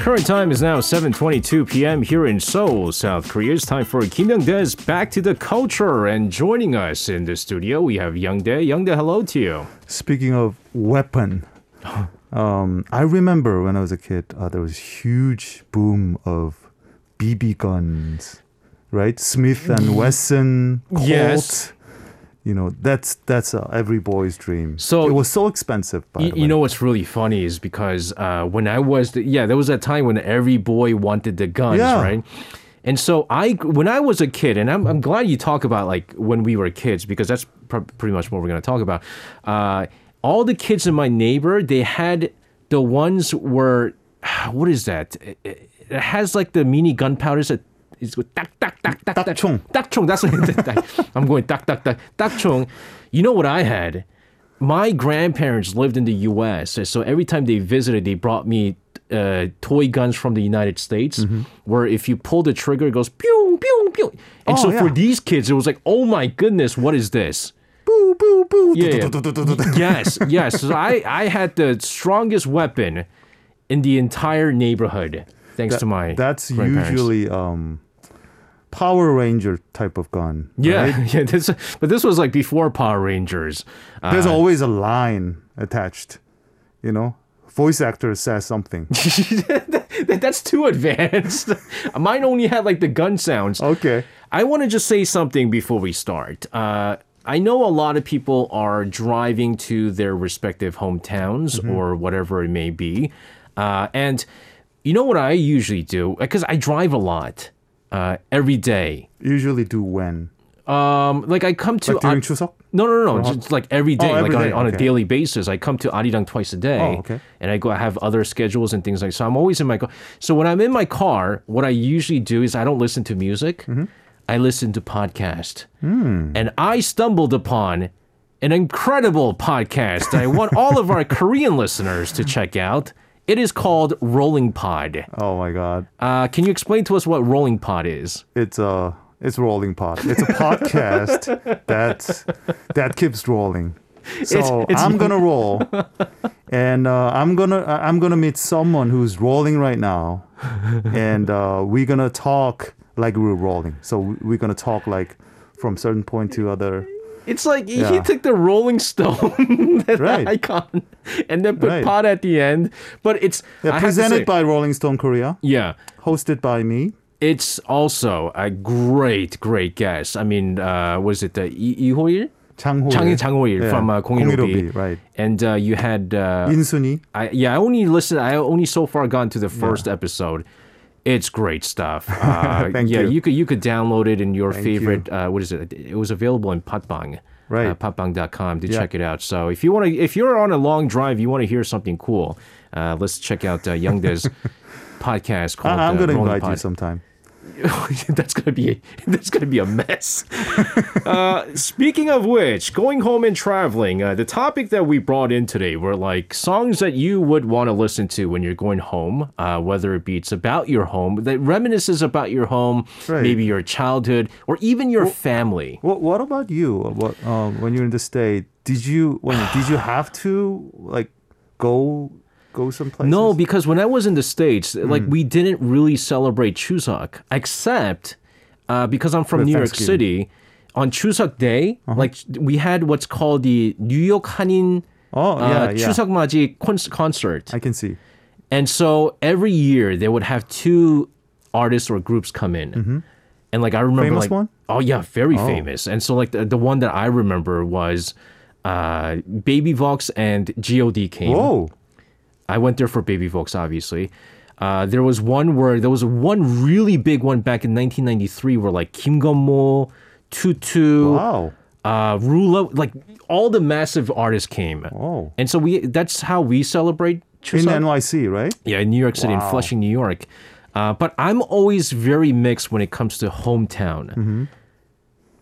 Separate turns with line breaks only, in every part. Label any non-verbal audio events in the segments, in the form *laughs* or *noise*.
Current time is now 7:22 p.m. here in Seoul, South Korea. It's time for Kim Young Dae's Back to the Culture, and joining us in the studio we have Young Dae. Young Dae, hello to you.
Speaking of weapon, *laughs* um, I remember when I was a kid, uh, there was huge boom of BB guns, right? Smith and Wesson, Colt.
Yes.
You know, that's that's uh, every boy's dream.
So-
it was so expensive. By
You, know what's really funny is because uh, when I was, the, yeah, there was that time when every boy wanted the guns,
Yeah.
right? And so I, when I was a kid, and I'm, I'm glad you talk about like when we were kids because that's pr- pretty much what we're going to talk about. Uh, all the kids in my neighbor, they had the ones where, *sighs* what is that? It, it it has like the mini gunpowders that it's go tak tak tak tak tak
chung
tak chung. That's what *laughs* I'm going tak tak tak tak chung. You know what I had? My grandparents lived in the U.S., so every time they visited, they brought me uh, toy guns from the United States,
mm-hmm.
where if you pull the trigger, it goes pew pew pew. And
oh,
so
yeah.
for these kids, it was like, oh my goodness, what is this?
Boo boo boo.
Yeah,
yeah. *laughs*
yes, yes. So I I had the strongest weapon in the entire neighborhood, thanks that, to my.
That's usually um, Power Ranger type of gun.
Yeah,
right? *laughs*
yeah. This, but this was like before Power Rangers. Uh,
There's always a line attached. You know, voice actor says something. *laughs*
that's too advanced. *laughs* Mine only had like the gun sounds.
Okay.
I want to just say something before we start. Uh, I know a lot of people are driving to their respective hometowns
Mm-hmm.
or whatever it may be. Uh, and you know what I usually do? Because I drive a lot uh, every day.
Usually do when?
Um, like I come to
Like during Chuseok?
No, no, no, no. Just like every day,
Oh,
like
every
on,
day,
on a
okay.
daily basis. I come to Arirang twice a day.
Oh, okay.
And I go. I have other schedules and things like. So I'm always in my car. So when I'm in my car, what I usually do is I don't listen to music.
Mm-hmm.
I listen to podcast.
Hmm.
And I stumbled upon an incredible podcast. I want all of our Korean listeners to check out. It is called Rolling Pod.
Oh my god.
Uh, can you explain to us what Rolling Pod is?
It's a it's rolling pod. It's a podcast *laughs* that that keeps rolling. So
It's- it's-
I'm gonna roll, *laughs* and uh, I'm gonna I'm gonna meet someone who's rolling right now, and uh, we're gonna talk like we're rolling. So we're gonna talk like from certain point to other.
It's like he took the Rolling Stone *laughs* that
Right.
icon and then put
Right.
pod at the end. But it's
Yeah,
to say-
presented by Rolling Stone Korea,
yeah.
hosted by me.
It's also a great, great guest. I mean, uh, was it the Lee Hoil?
Chang Ho.
Chang Chang Hoil from uh, 015.
right?
And uh, you had uh,
Insooni.
I, yeah, I only listened. I only so far gone to the first episode. It's great stuff. *laughs* Uh,
Thank
yeah,
you.
could you could download it in your
Thank
favorite. Uh, what is it? It was available in Podbbang.
Right.
Uh, podbbang.com to
Yeah.
check it out. So if you want to, if you're on a long drive, you want to hear something cool, uh, let's check out uh, Young *laughs* podcast called.
I- I'm
uh,
gonna
Rolling
invite you sometime. *laughs*
that's gonna be *laughs* that's gonna be a mess. uh, speaking of which, going home and traveling, uh, the topic that we brought in today were like songs that you would want to listen to when you're going home, uh, whether it be it's about your home, that reminisces about your home,
Right.
maybe your childhood, or even your family.
What What about you? What um, when you're in the state? Did you when did you have to like go go someplace?
No, because when I was in the States, like
Hmm.
we didn't really celebrate Chuseok, except uh, because I'm from
The
New York City. On Chuseok Day,
Uh-huh.
like we had what's called the New York Hanin
Oh
uh,
yeah, yeah.
Chuseok Maji concert.
I can see.
And so every year they would have two artists or groups come in. And like I remember
Mm-hmm. Famous
like
one?
oh yeah, very famous. And so like the, the one that I remember was uh Baby Vox and GOD came.
Whoa.
I went there for Baby Vox obviously. Uh, there was one where there was one really big one back in 1993 where like Kim Gun-mo, Tutu,
Wow.
uh, Rula, like all the massive artists came.
Oh.
And so we that's how we celebrate
In NYC, right?
Yeah, in New York City, in Flushing, New York. Uh, but I'm always very mixed when it comes to hometown.
Mm-hmm.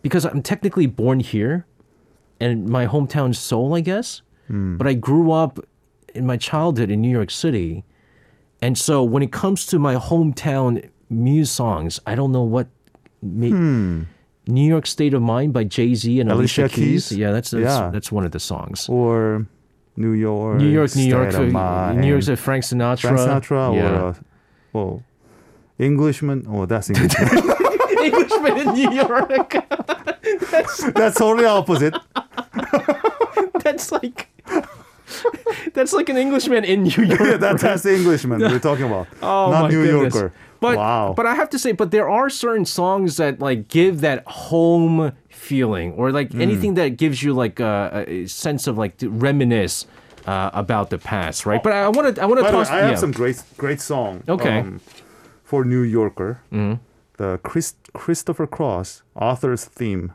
Because I'm technically born here, and my hometown is Seoul, I guess.
Hmm.
But I grew up in my childhood in New York City. And so when it comes to my hometown muse songs, I don't know what. Ma- New York State of Mind by Jay Z and Alicia,
Hmm. Alicia
Keys.
Keys?
Yeah, that's that's,
Yeah.
that's one of the songs.
Or New York.
New York, New York, uh, New York's uh, Frank Sinatra.
Frank Sinatra
yeah.
or uh, well, Englishman. Oh, that's *laughs* Englishman.
Englishman in New York. *laughs*
that's that's totally opposite. *laughs*
That's like that's like an Englishman in New *laughs* York.
Yeah, that, that's the Englishman we're talking about. *laughs*
Oh
not New
goodness.
Yorker.
But
wow.
but I have to say, but there are certain songs that like give that home feeling, or like
Hmm.
anything that gives you like a, a sense of like to reminisce uh, about the past, right? But I want to I want to
way,
toss.
I have
yeah.
some great great song.
Okay.
um, for New Yorker,
Mm-hmm.
the Chris, Christopher Cross Arthur's theme.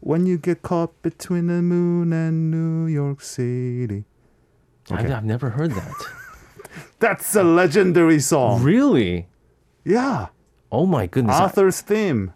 When you get caught between the moon and New York City.
I've, I've never heard that. *laughs*
That's a legendary song.
really?
Yeah.
Oh my goodness!
Arthur's theme.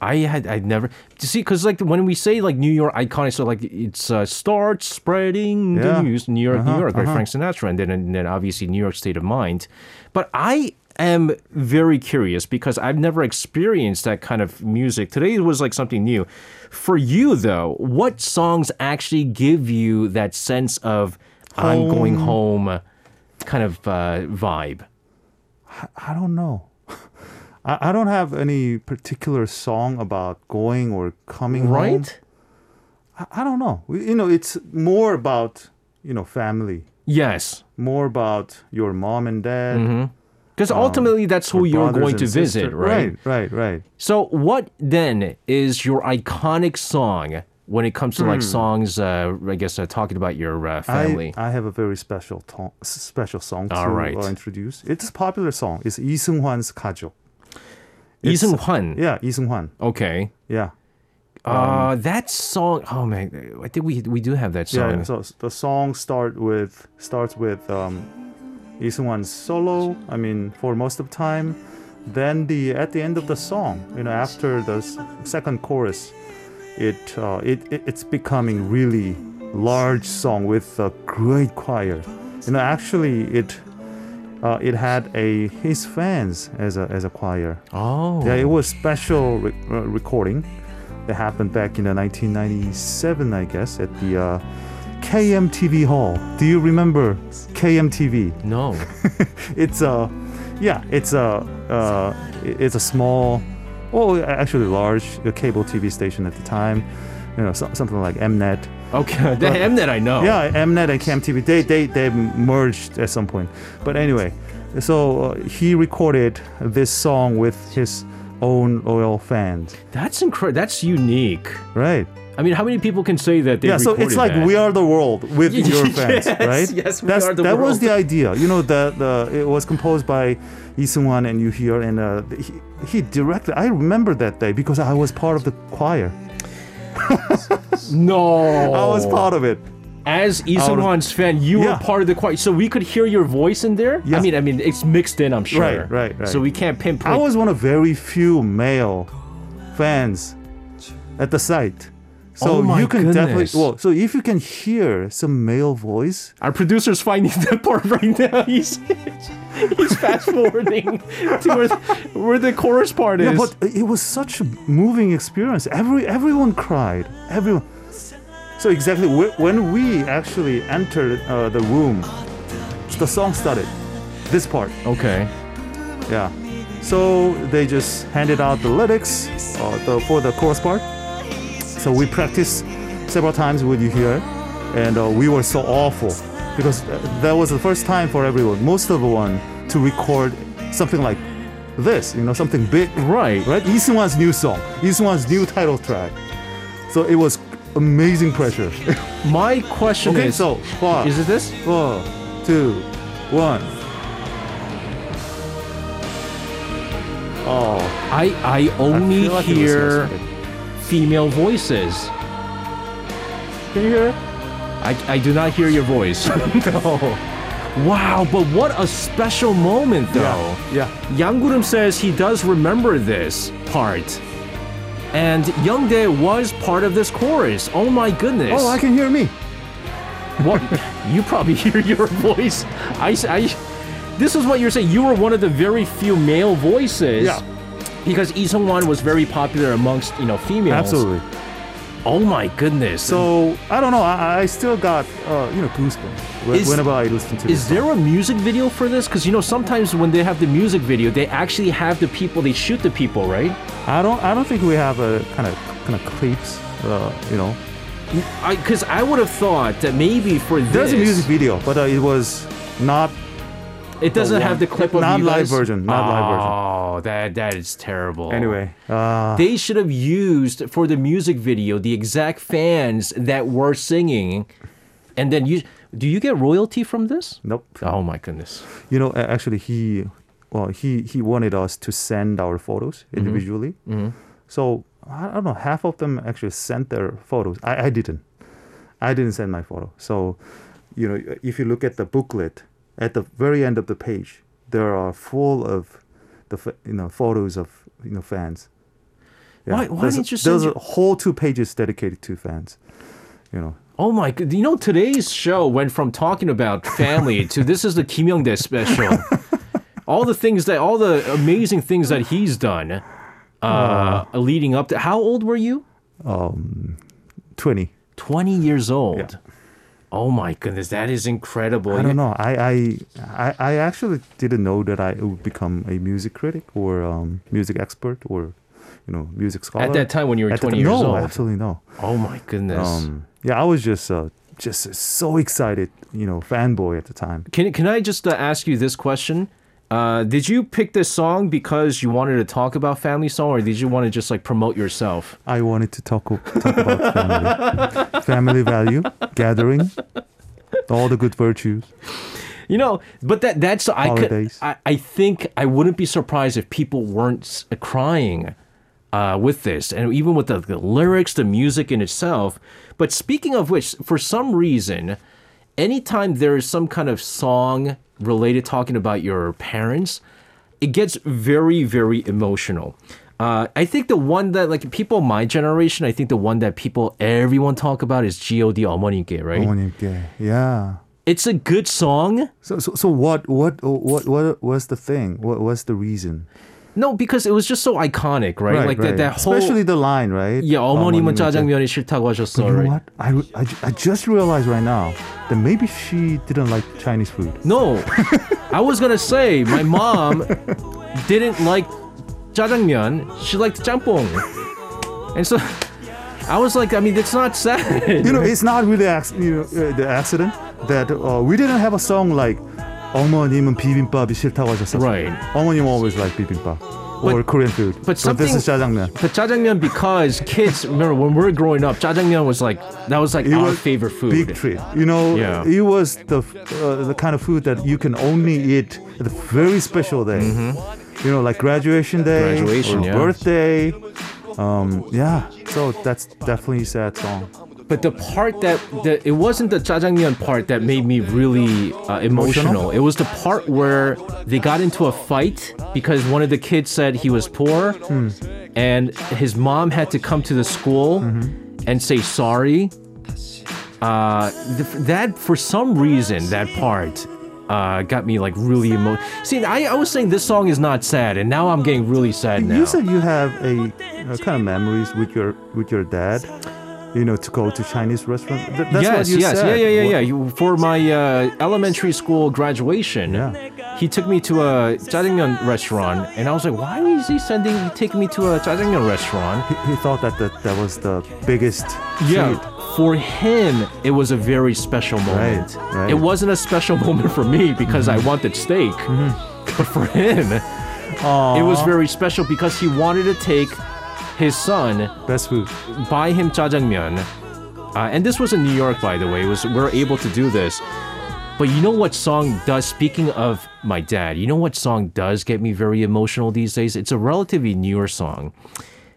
I had I never to see because like when we say like New York iconic, so like it's uh, start spreading
Yeah.
the news, New York, New
Uh-huh,
York, right?
uh-huh.
Frank Sinatra, and then and then obviously New York State of Mind. But I am very curious because I've never experienced that kind of music. Today was like something new. For you though, what songs actually give you that sense of I'm going oh. home uh, kind of uh, vibe?
I don't know. *laughs* I, I don't have any particular song about going or coming home.
Right?
I, I don't know. You know, it's more about, you know, family.
Yes.
More about your mom and dad. Mm-hmm.
Because um, ultimately, that's who you're going to visit, right?
Right, right, right.
So, what then is your iconic song when it comes to like songs? Uh, I guess uh, talking about your uh, family.
I, I have a very special to- special song to
All right.
uh, introduce. It's a popular song. It's Lee Seung Hwan's 가족.
Lee Seung Hwan.
Yeah, Lee Seung Hwan.
Okay.
Yeah.
Uh, that song. Oh man, I think we we do have that song.
yeah. So the song start with starts with um, Lee Seung Hwan's solo. I mean, for most of the time, then the at the end of the song, you know, after the s- second chorus, it, uh, it it it's becoming really large song with a great choir. You know, actually, it uh, it had a his fans as a as a choir.
oh.
Yeah, it was special re- uh, recording that happened back in the 1997, I guess, at the uh, KMTV Hall. Do you remember KMTV?
no. *laughs*
It's a, yeah, it's a, uh, it's a small, well, actually large cable TV station at the time. You know, so, something like Mnet.
Okay. The Mnet I know.
Yeah, Mnet and KMTV. They they they merged at some point. But anyway, so uh, he recorded this song with his own loyal fans.
That's incredible. That's unique.
Right.
I mean, how many people can say that they
yeah, so it's like
that?
we are the world with *laughs* your fans,
Yes,
right?
yes, we
That's,
are the
that was the idea. You know, the the it was composed by Lee and you Hear, and uh, he, he directed. I remember that day because I was part of the choir.
No. *laughs*
I was part of it.
As Lee
I
Seung
was-
Hwan's fan, you
Yeah.
were part of the choir, so we could hear your voice in there. I mean, I mean, it's mixed in. I'm sure.
Right, right, right.
So we can't pinpoint.
I was one of very few male fans at the site. So
Oh
you can definitely well. So if you can hear some male voice,
Our producer's finding *laughs* that part right now. *laughs* He's he's fast forwarding *laughs* to where, where the chorus part is.
Yeah, but it was such a moving experience. Every everyone cried. Everyone. So exactly when we actually entered uh, the room, the song started. This part,
okay.
yeah. So they just handed out the lyrics uh, the, for the chorus part. So we practiced several times with you here, and uh, we were so awful because that was the first time for everyone, most of the one, to record something like this. You know, something big
Right.
right? Hwan's new song, Hwan's new title track. So it was amazing pressure. *laughs*
My question
okay,
is,
so
is it this?
four, two, one. Oh,
I I
I
only
feel like
hear. Female voices.
Can you hear it?
I, I do not hear your voice. *laughs* *laughs* no. Wow, but what a special moment though.
Yeah, yeah.
Yang says he does remember this part. And Young Youngdae was part of this chorus. Oh my goodness.
Oh, I can hear me.
What? *laughs* you probably hear your voice. I, I- this is what you're saying. You were one of the very few male voices.
Yeah.
Because Lee Seung Hwan was very popular amongst, you know, females.
Absolutely.
Oh my goodness.
So I don't know. I, I still got uh, you know goosebumps
Is-
whenever I listen to.
Is
this
there a music video for this? Because you know sometimes when they have the music video, they actually have the people. They shoot the people, right?
I don't. I don't think we have a kind of kind of clips. Uh, you know,
Because I, would have thought that maybe for this,
there's a music video, but uh, it was not.
It doesn't have the clip of
not
you
live
guys?
version, not live version.
Oh, that that is terrible.
Anyway, uh,
they should have used for the music video the exact fans that were singing, and then you. Do you get royalty from this?
nope.
Oh my goodness.
You know, actually, he, well, he he wanted us to send our photos
Mm-hmm.
individually. So I don't know. Half of them actually sent their photos. I, I didn't. I didn't send my photo. So, you know, if you look at the booklet at the very end of the page, there are full of the you know photos of you know fans.
Why- why
there's,
didn't you
There's
send
a whole two pages dedicated to fans. You know.
Oh my god! You know today's show went from talking about family to this is the Kim Young Dae special. *laughs* all the things that, all the amazing things that he's done, uh, leading up to. How old were you?
Um, twenty.
Twenty years old.
Yeah.
Oh my goodness, that is incredible.
I don't know. I, I I actually didn't know that I would become a music critic or um, music expert or you know music scholar
At that time when you were
At
20
ti-
years
no,
old.
absolutely no.
Oh my goodness.
Um, yeah, I was just uh, just so excited, you know, fanboy at the time.
Can can I just uh, ask you this question? Uh, did you pick this song because you wanted to talk about family song, or did you want to just like promote yourself?
I wanted to talk talk about family, *laughs* family value, gathering, all the good virtues.
You know, but that that's I could. I, I think I wouldn't be surprised if people weren't crying uh, with this, and even with the, the lyrics, the music in itself. But speaking of which, for some reason, anytime there is some kind of song related talking about your parents, it gets very very emotional. Uh, I think the one that like people my generation, I think the one that people everyone talk about is God 어머님께, right?
어머님께. Yeah.
It's a good song.
So, so, so what, what, what, what was the thing? What was the reason?
No, because it was just so iconic, right? like that, that whole.
Especially the line, right?
yeah, 어머님은
어머님은
짜장면이 싫다고 하셨어.
But you know
right?
what? I, I, ju- I just realized right now that maybe she didn't like Chinese food.
No, I was gonna say my mom didn't like 짜장면. She liked 짬뽕, and so I was like, I mean, it's not sad.
You know, it's not really ac- you know, uh, the accident that uh, we didn't have a song like 어머님은 비빔밥이 싫다고 하셨어.
Right.
어머님 always like bibimbap or Korean food.
but
So this
something-
is 짜장면.
But 짜장면 because kids remember when we were growing up, 짜장면 was like that was like
It
our
was
favorite food.
Big treat. You know,
Yeah.
it was the uh, the kind of food that you can only eat at a very special day. You know, like graduation day,
Mm-hmm. Graduation,
or
yeah.
birthday. Um, yeah. So that's definitely a sad song.
But the part that the, it wasn't the jajangmyeon part that made me really uh, emotional. It was the part where they got into a fight because one of the kids said he was poor,
Hmm.
and his mom had to come to the school
Mm-hmm.
and say sorry. Uh, th- that for some reason that part. Uh, got me like really emotional. See, I, I was saying this song is not sad, and now I'm getting really sad now.
You said you have a, uh kind of memories with your with your dad. You know, to go to Chinese restaurant. Th- that's
yes,
what you
yes,
said.
yeah, yeah, yeah, yeah. You- For my uh, elementary school graduation,
Yeah.
he took me to a jajangmyeon restaurant, and I was like, "Why is he sending taking me to a jajangmyeon restaurant?"
He, he thought that, that that was the biggest
Yeah,
treat.
for him, it was a very special moment.
Right, right.
It wasn't a special *laughs* moment for me because I wanted steak, but for him, it was very special because he wanted to take his son
Best food.
buy him jajangmyeon. Uh, and this was in New York, by the way. Was we're able to do this. But you know what song does? Speaking of my dad, you know what song does get me very emotional these days? It's a relatively newer song.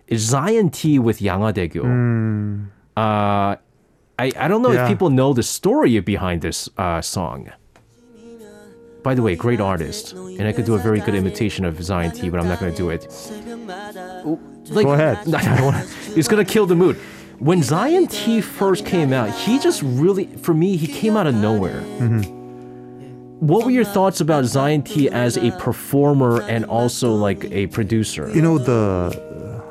It's Zion T with Yanghwa Daegyo. Uh, I I don't know if people know the story behind this uh, song. By the way, great artist, and I could do a very good imitation of Zion T, but I'm not going to do it. Like,
Go ahead. *laughs*
I don't wanna, it's gonna kill the mood. When Zion T first came out, he just really, for me, he came out of nowhere. Mm-hmm. What were your thoughts about Zion T as a performer and also like a producer?
You know the,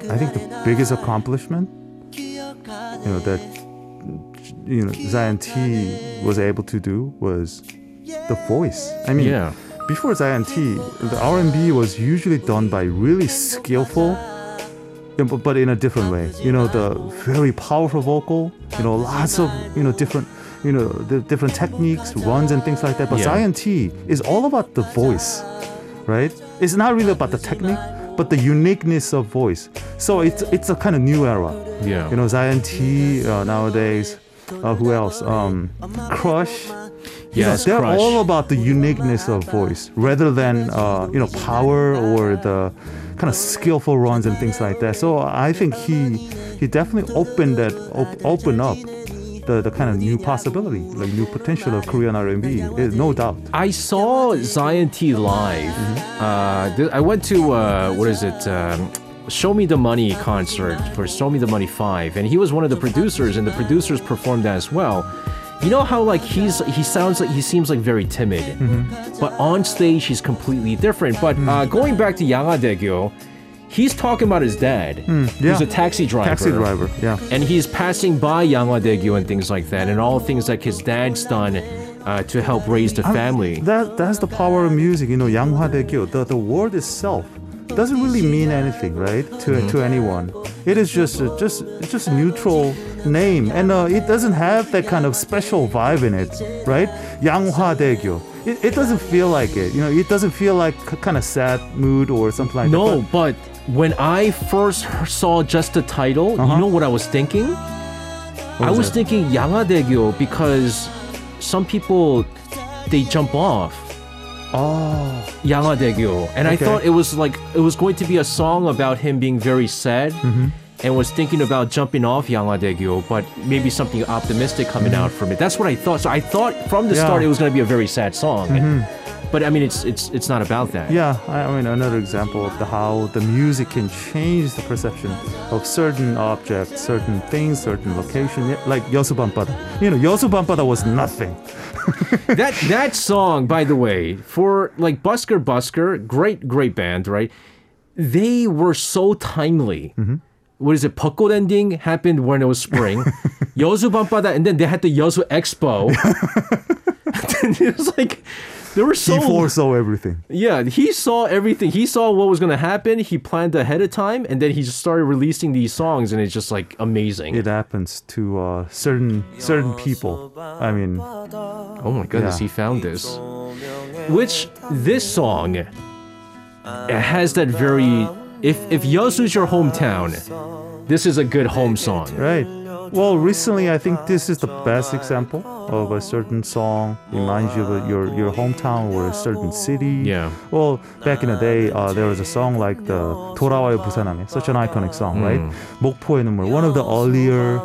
I think the biggest accomplishment you know that you know Zion T was able to do was the voice. I mean,
Yeah.
before Zion T, the R&B was usually done by really skillful, but, but in a different way. You know, the very powerful vocal. You know, lots of you know different you know the different techniques, runs and things like that. But
Yeah.
Zion T is all about the voice, right? It's not really about the technique, but the uniqueness of voice. So it's it's a kind of new era.
Yeah.
You know, Zion T uh, nowadays. Uh, who else? Um, Crush.
Yes,
they're
Crush.
all about the uniqueness of voice rather than uh, you know power or the kind of skillful runs and things like that. So I think he he definitely opened that op- open up the, the kind of new possibility, like new potential of Korean R&B. eh, no doubt.
I saw Zion T live. Uh, th- I went to uh, what is it? Um, Show Me the Money concert for Show Me the Money Five, and he was one of the producers, and the producers performed as well you know how like he's he sounds like he seems like very timid, mm-hmm. but on stage he's completely different. But uh, mm. uh, going back to Yanghwa Daegyo, he's talking about his dad, mm,
yeah.
who's a taxi driver.
Taxi driver, yeah.
And he's passing by Yanghwa Daegyo and things like that, and all things like his dad's done. Uh, to help raise the family.
I, that that's the power of music, you know. Yanghwa the the word itself doesn't really mean anything, right? To
mm-hmm.
to anyone, it is just uh, just just neutral name, and uh, it doesn't have that kind of special vibe in it, right? Yanghwa Daegyo. It, it doesn't feel like it. You know, it doesn't feel like kind of sad mood or something like
no,
that.
No, but, but, when I first saw just the title, uh-huh. you know what I was thinking?
Was
I
was
thinking Yanghwa Daegyo because some people they jump off.
Oh,
Yanghwa Daegyo, and
okay.
I thought it was like it was going to be a song about him being very sad.
Mm-hmm
and was thinking about jumping off Yanghwa Daegyo, but maybe something optimistic coming mm-hmm. out from it. That's what I thought. So I thought from the
yeah.
start it was going to be a very sad song. Mm-hmm. But I mean, it's it's it's not about that.
Yeah, I, mean, another example of the, how the music can change the perception of certain objects, certain things, certain location. Like Yeosu Bam Bada, you know, Yeosu Bam Bada was nothing. *laughs*
that that song, by the way, for like Busker Busker, great great band, right? They were so timely. Mm-hmm what is it? Beotkkot ending happened when it was spring. *laughs* Yeosu Bam Bada, and then they had the Yeosu Expo. and *laughs* *laughs* it was like there were so
He foresaw everything.
yeah. He saw everything. He saw what was gonna happen. He planned ahead of time, and then he just started releasing these songs, and it's just like amazing.
It happens to uh, certain certain people. I mean,
Oh my goodness,
Yeah.
he found this. Which this song it has that very if if Yosu's your hometown, this is a good home song.
right? Well, recently I think this is the best example of a certain song reminds you of your your hometown or a certain city.
Yeah.
Well, back in the day, uh, there was a song like the 돌아와요 부산항에, such an iconic song, right? 목포의 눈물, one of the earlier,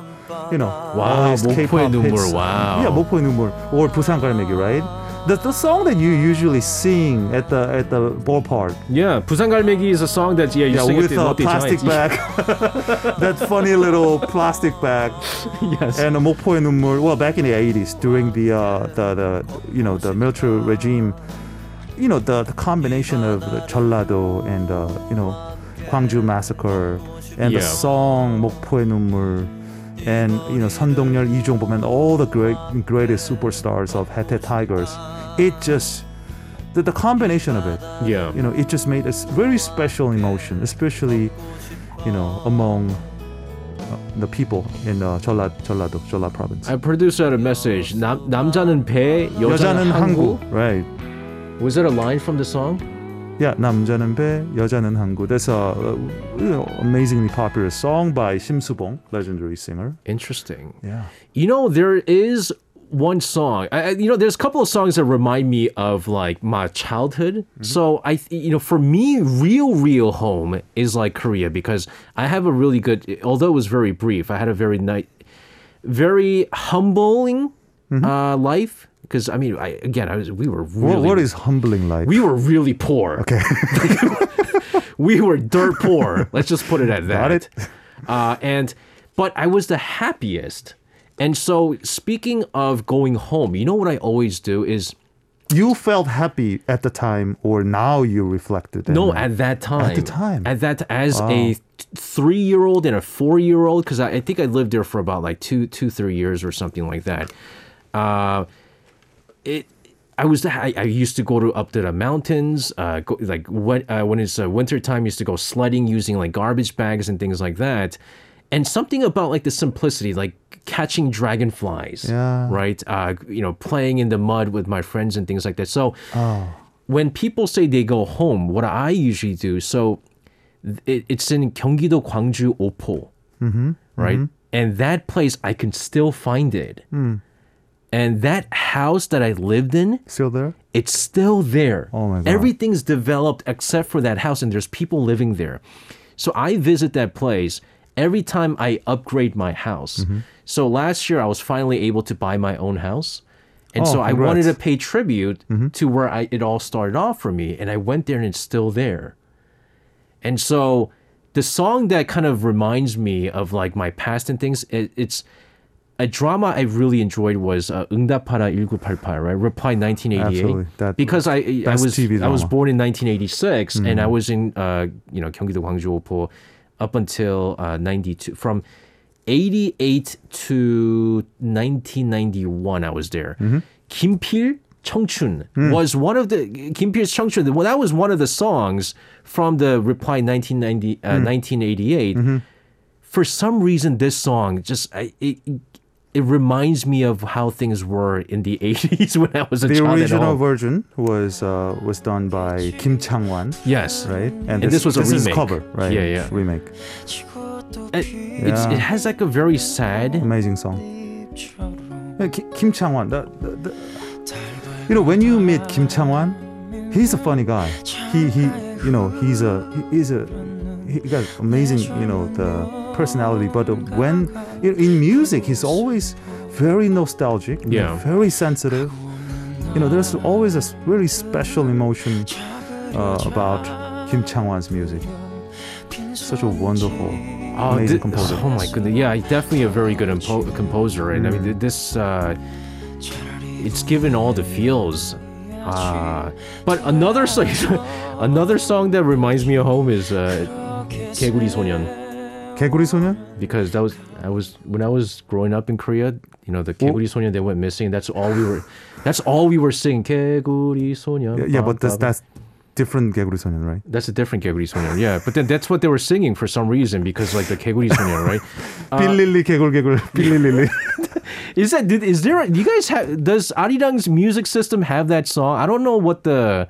you know,
Wow,
earliest
목포의
K-pop
눈물,
hits.
wow.
Yeah, 목포의 눈물 or 부산 갈매기, right? The the song that you usually sing at the at the ballpark.
Yeah, Busan Galmegi is a song that yeah you
yeah,
sing
with a plastic bag. *laughs* that funny little plastic bag. *laughs*
Yes.
And the Nunmul. Well, back in the 80s, during the uh, the the you know the military regime, you know the, the combination of the Jeollado and uh, you know Gwangju massacre and
yeah.
the song Mokpoe Nunmul and you know, Sun Dong-yeol, Lee Jong Bum, and all the great, greatest superstars of Haitai Tigers. It just the, the combination of it.
Yeah.
You know, it just made a very special emotion, especially you know among uh, the people in uh, 전라, 전라도, 전라 province.
I produced out a message. 남, 남자는 배, 여자는,
여자는 Right.
Was that a line from the song?
Yeah, 남자는 배, 여자는 항구. That's a uh, you know, amazingly popular song by Simsubong, legendary singer.
Interesting.
Yeah.
You know, there is one song. I, I- you know, there's a couple of songs that remind me of like my childhood. So I, you know, for me, real, real home is like Korea because I have a really good. Although it was very brief, I had a very nice, very humbling uh, life. Because I mean, I again, I was we were really
What, what is humbling like?
we were really poor.
okay. *laughs*
we were dirt poor. Let's just put it at that.
Got it.
Uh, and but I was the happiest. And so speaking of going home, you know what I always do is
you felt happy at the time, or now you reflected?
No, at that time.
At the time.
At that as a three year old and a four year old, because I, I think I lived there for about like two, two, three years or something like that. Uh, it. I was I, I used to go to up to the mountains, uh, go, like when uh, when it's uh, winter time, used to go sledding using like garbage bags and things like that. And something about like the simplicity, like catching dragonflies,
Yeah.
right? Uh, you know, playing in the mud with my friends and things like that. So
Oh.
when people say they go home, what I usually do, so it, it's in Gyeonggi-do, Gwangju, Opo,
Mm-hmm.
right? And that place, I can still find it.
Hmm.
And that house that I lived in,
Still there?
it's still there.
Oh my God.
Everything's developed except for that house, and there's people living there. So I visit that place every time I upgrade my house.
Mm-hmm.
So last year, I was finally able to buy my own house. And
Oh,
so I wanted to
congrats. Mm-hmm.
pay tribute to where I, it all started off for me. And I went there and it's still there. And so the song that kind of reminds me of like my past and things, it, it's a drama I really enjoyed was uh, 응답하라 1988, right? Reply 1988.
Absolutely. That-
because I I
best
was
TV
I was
drama.
born in 1986 and I was in uh you know 경기도 광주 오포 up until uh 92 from 88 to 1991 I was there. 김필 청춘 was one of the 김필's 청춘. Well, that was one of the songs from the Reply 1990 uh, 1988. For some reason, this song just I, it it reminds me of how things were in the *laughs* 80s when I was a
The
child at
original version was uh, was done by Kim Chang-wan,
Yes,
right?
And this was a
this is
remake.
cover, right?
Yeah, yeah.
Remake.
It, it's,
Yeah.
it has like a very sad.
Amazing song. Yeah, Kim Chang-wan. The, the, the, you know, when you meet Kim Chang-wan, he's a funny guy. He he, you know, he's a he- he's a he got amazing, you know, the personality. But uh, when you know, in music, he's always very nostalgic. you know,
Yeah.
very sensitive. You know, there's always a s- really special emotion uh, about Kim Chang-wan's music. Such a wonderful,
Oh,
amazing
thi-
composer.
oh my goodness! Yeah, definitely a very good impo- composer, and I
Mm.
mean th- this. Uh, it's given all the feels. Uh, but another song, *laughs* another song that reminds me of home is uh, 개구리 소년.
개구리 소년?
because that was I was when I was growing up in Korea. You know, the 개구리 소년 they went missing. That's all we were. That's all we were singing. 개구리 소년.
Yeah, yeah, but that's
ba, ba.
that's different 개구리 소년, right?
that's a different 개구리 소년. Yeah, but then that's what they were singing for some reason because like the 개구리 소년, right? *laughs* Uh,
빌릴리 개굴 개굴 빌릴릴리.
Is that did, is there? Do you guys have? Does Arirang's music system have that song? I don't know what the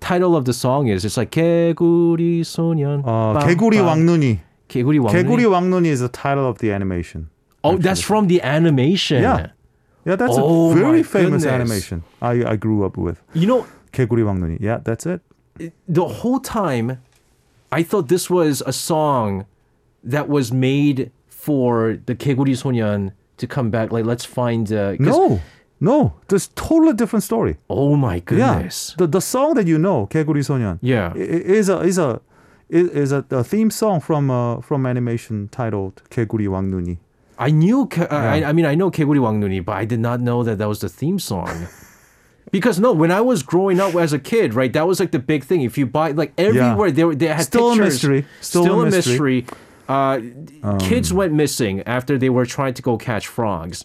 title of the song is. It's like 개구리 소년.
어,
빰,
개구리
빰.
왕눈이.
개구리 왕눈이.
개구리 왕눈이 is the title of the animation.
Oh, that's from the animation.
Yeah. Yeah, that's
Oh
a very
my
famous
goodness.
animation. I I grew up with.
You know,
개구리 왕눈이. Yeah, that's it.
the whole time I thought this was a song that was made for the 개구리 소년 to come back. Like, let's find. Uh, 'cause-
No. No, this totally different story.
Oh my
Yeah.
goodness.
The the song that you know, 개구리 소년.
Yeah.
i- is a is a is is a, a theme song from uh, from animation titled 개구리 왕눈이.
I knew. Ke- uh,
Yeah.
I, I mean, I know 개구리 왕눈이, but I did not know that that was the theme song. *laughs* Because no, when I was growing up as a kid, right, that was like the big thing. If you buy like everywhere, they were they had
Still a
pictures.
mystery. Still a
a
mystery.
mystery. Uh, kids went missing after they were trying to go catch frogs,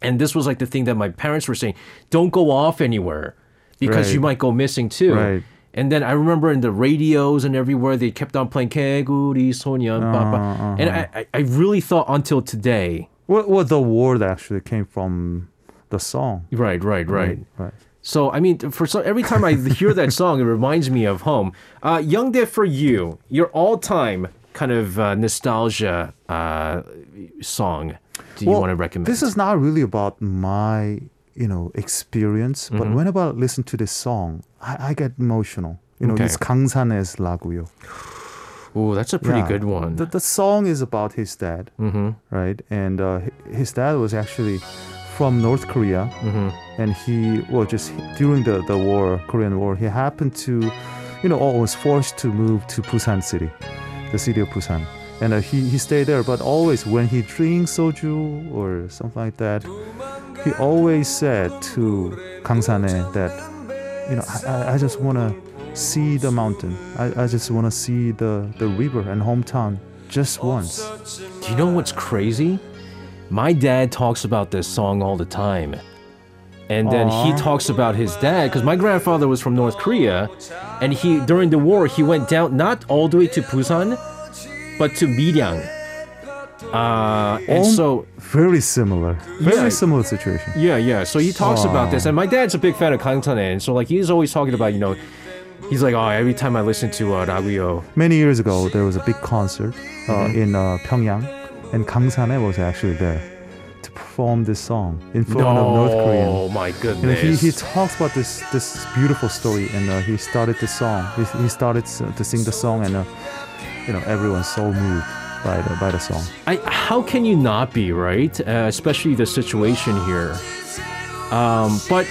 and this was like the thing that my parents were saying: don't go off anywhere because you
Right.
might go missing too.
Right.
And then I remember in the radios and everywhere they kept on playing Keguri Sonya uh, and
uh-huh.
I, I really thought until today.
Well, the word actually came from the song.
Right, right, right.
right.
So I mean, for so every time I hear that *laughs* song, it reminds me of home. Uh, Young Dae for you, your all-time kind of uh, nostalgia uh, song. Do you want to recommend?
This is not really about my you know experience, but
mm-hmm.
whenever I listen to this song, I, I get emotional. You know,
okay.
it's 강산에서 라고요.
Oh, that's a pretty
yeah.
good one.
The, the song is about his dad,
mm-hmm.
right? And uh, his dad was actually from North Korea,
mm-hmm.
and he well, just during the the war, Korean War, he happened to, you know, or was forced to move to Busan City, the city of Busan. And uh, he, he stayed there, but always when he drinks soju or something like that, he always said to Kang Sane that you know, I- I, just want to see the mountain. I, I just want to see the, the river and hometown just once.
Do you know what's crazy? My dad talks about this song all the time. And then he talks about his dad because my grandfather was from North Korea and he during the war he went down not all the way to Busan but to Miryang. Uh, and
Oh.
so
Very similar. Very
Yeah.
similar situation.
yeah, yeah. So he talks about this and my dad's a big fan of Kang Sane and so like he's always talking about, you know, he's like, "Oh, every time I listen to uh, Raguyo,
Many years ago, there was a big concert uh,
Mhm.
in uh, Pyongyang, and Kang Sane was actually there to perform this song in front of North Korean.
Oh my goodness.
he, he talks about this this beautiful story, and uh, he started the song. He, he started to sing the song, and uh, you know everyone's so moved by the by the song.
I, how can you not be right? Uh, especially the situation here. Um, but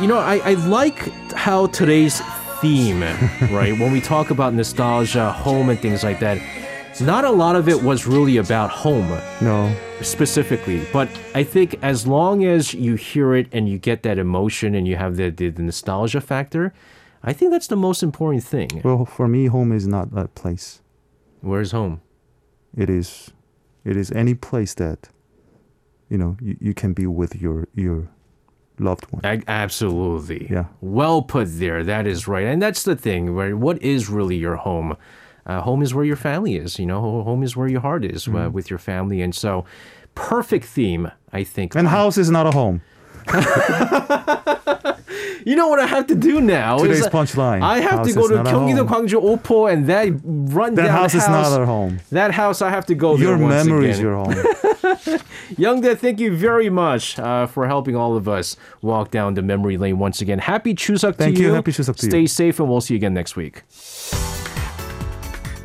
you know, I, I like how today's theme, *laughs* right? when we talk about nostalgia, home, and things like that, not a lot of it was really about home
No,
specifically. But I think as long as you hear it and you get that emotion and you have the, the, the nostalgia factor, I think that's the most important thing.
well, for me, home is not a place.
Where's home?
It is, it is any place that, you know, you, you can be with your your loved one.
Absolutely.
Yeah.
Well put there. That is right. And that's the thing, right? What is really your home? Uh, home is where your family is. You know, home is where your heart is
Mm-hmm.
uh, with your family. And so, perfect theme, I think.
And house is not a home.
You know what I have to do now?
Today's punchline.
I have
House
to go to Gyeonggi-do. Gwangju Opo and that run
That
down
house is not a home.
That house, I have to go there
Your
once
memory is your home. *laughs*
Young Dae, thank you very much uh, for helping all of us walk down the memory lane once again. Happy Chuseok to
Thank
you.
you. Happy Chuseok to you.
Stay safe, and we'll see you again next week.